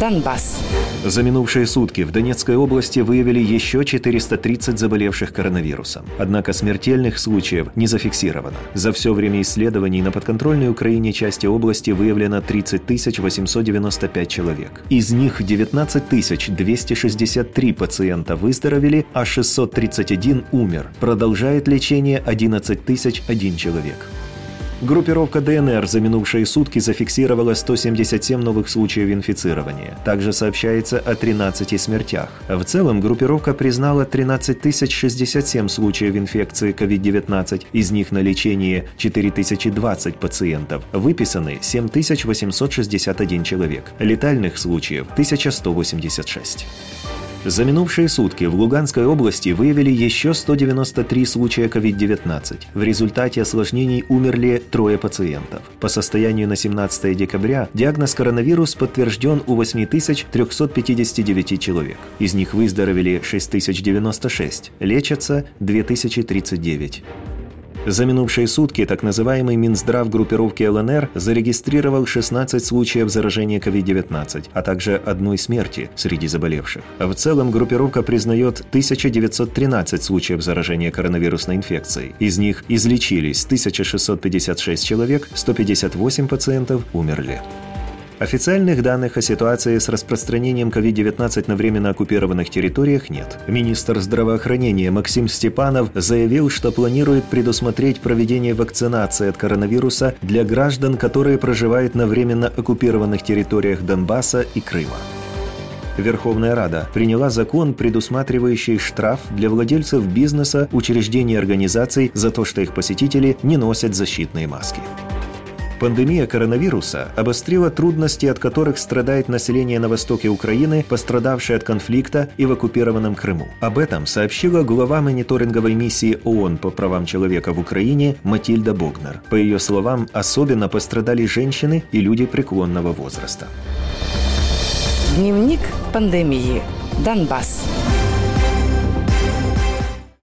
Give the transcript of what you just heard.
Донбасс. За минувшие сутки в Донецкой области выявили еще 430 заболевших коронавирусом. Однако смертельных случаев не зафиксировано. За все время исследований на подконтрольной Украине части области выявлено 30 895 человек. Из них 19 263 пациента выздоровели, а 631 умер. Продолжает лечение 11 001 человек. Группировка ДНР за минувшие сутки зафиксировала 177 новых случаев инфицирования. Также сообщается о 13 смертях. В целом группировка признала 13 067 случаев инфекции COVID-19, из них на лечение 4020 пациентов. Выписаны 7861 человек. Летальных случаев 1186. За минувшие сутки в Луганской области выявили еще 193 случая COVID-19. В результате осложнений умерли трое пациентов. По состоянию на 17 декабря диагноз коронавирус подтвержден у 8359 человек. Из них выздоровели 6096, лечатся 2039. За минувшие сутки так называемый Минздрав группировки ЛНР зарегистрировал 16 случаев заражения COVID-19, а также одной смерти среди заболевших. В целом группировка признает 1913 случаев заражения коронавирусной инфекцией. Из них излечились 1656 человек, 158 пациентов умерли. Официальных данных о ситуации с распространением COVID-19 на временно оккупированных территориях нет. Министр здравоохранения Максим Степанов заявил, что планирует предусмотреть проведение вакцинации от коронавируса для граждан, которые проживают на временно оккупированных территориях Донбасса и Крыма. Верховная Рада приняла закон, предусматривающий штраф для владельцев бизнеса, учреждений и организаций за то, что их посетители не носят защитные маски. Пандемия коронавируса обострила трудности, от которых страдает население на востоке Украины, пострадавшее от конфликта и в оккупированном Крыму. Об этом сообщила глава мониторинговой миссии ООН по правам человека в Украине Матильда Богнер. По ее словам, особенно пострадали женщины и люди преклонного возраста. Дневник пандемии. Донбасс.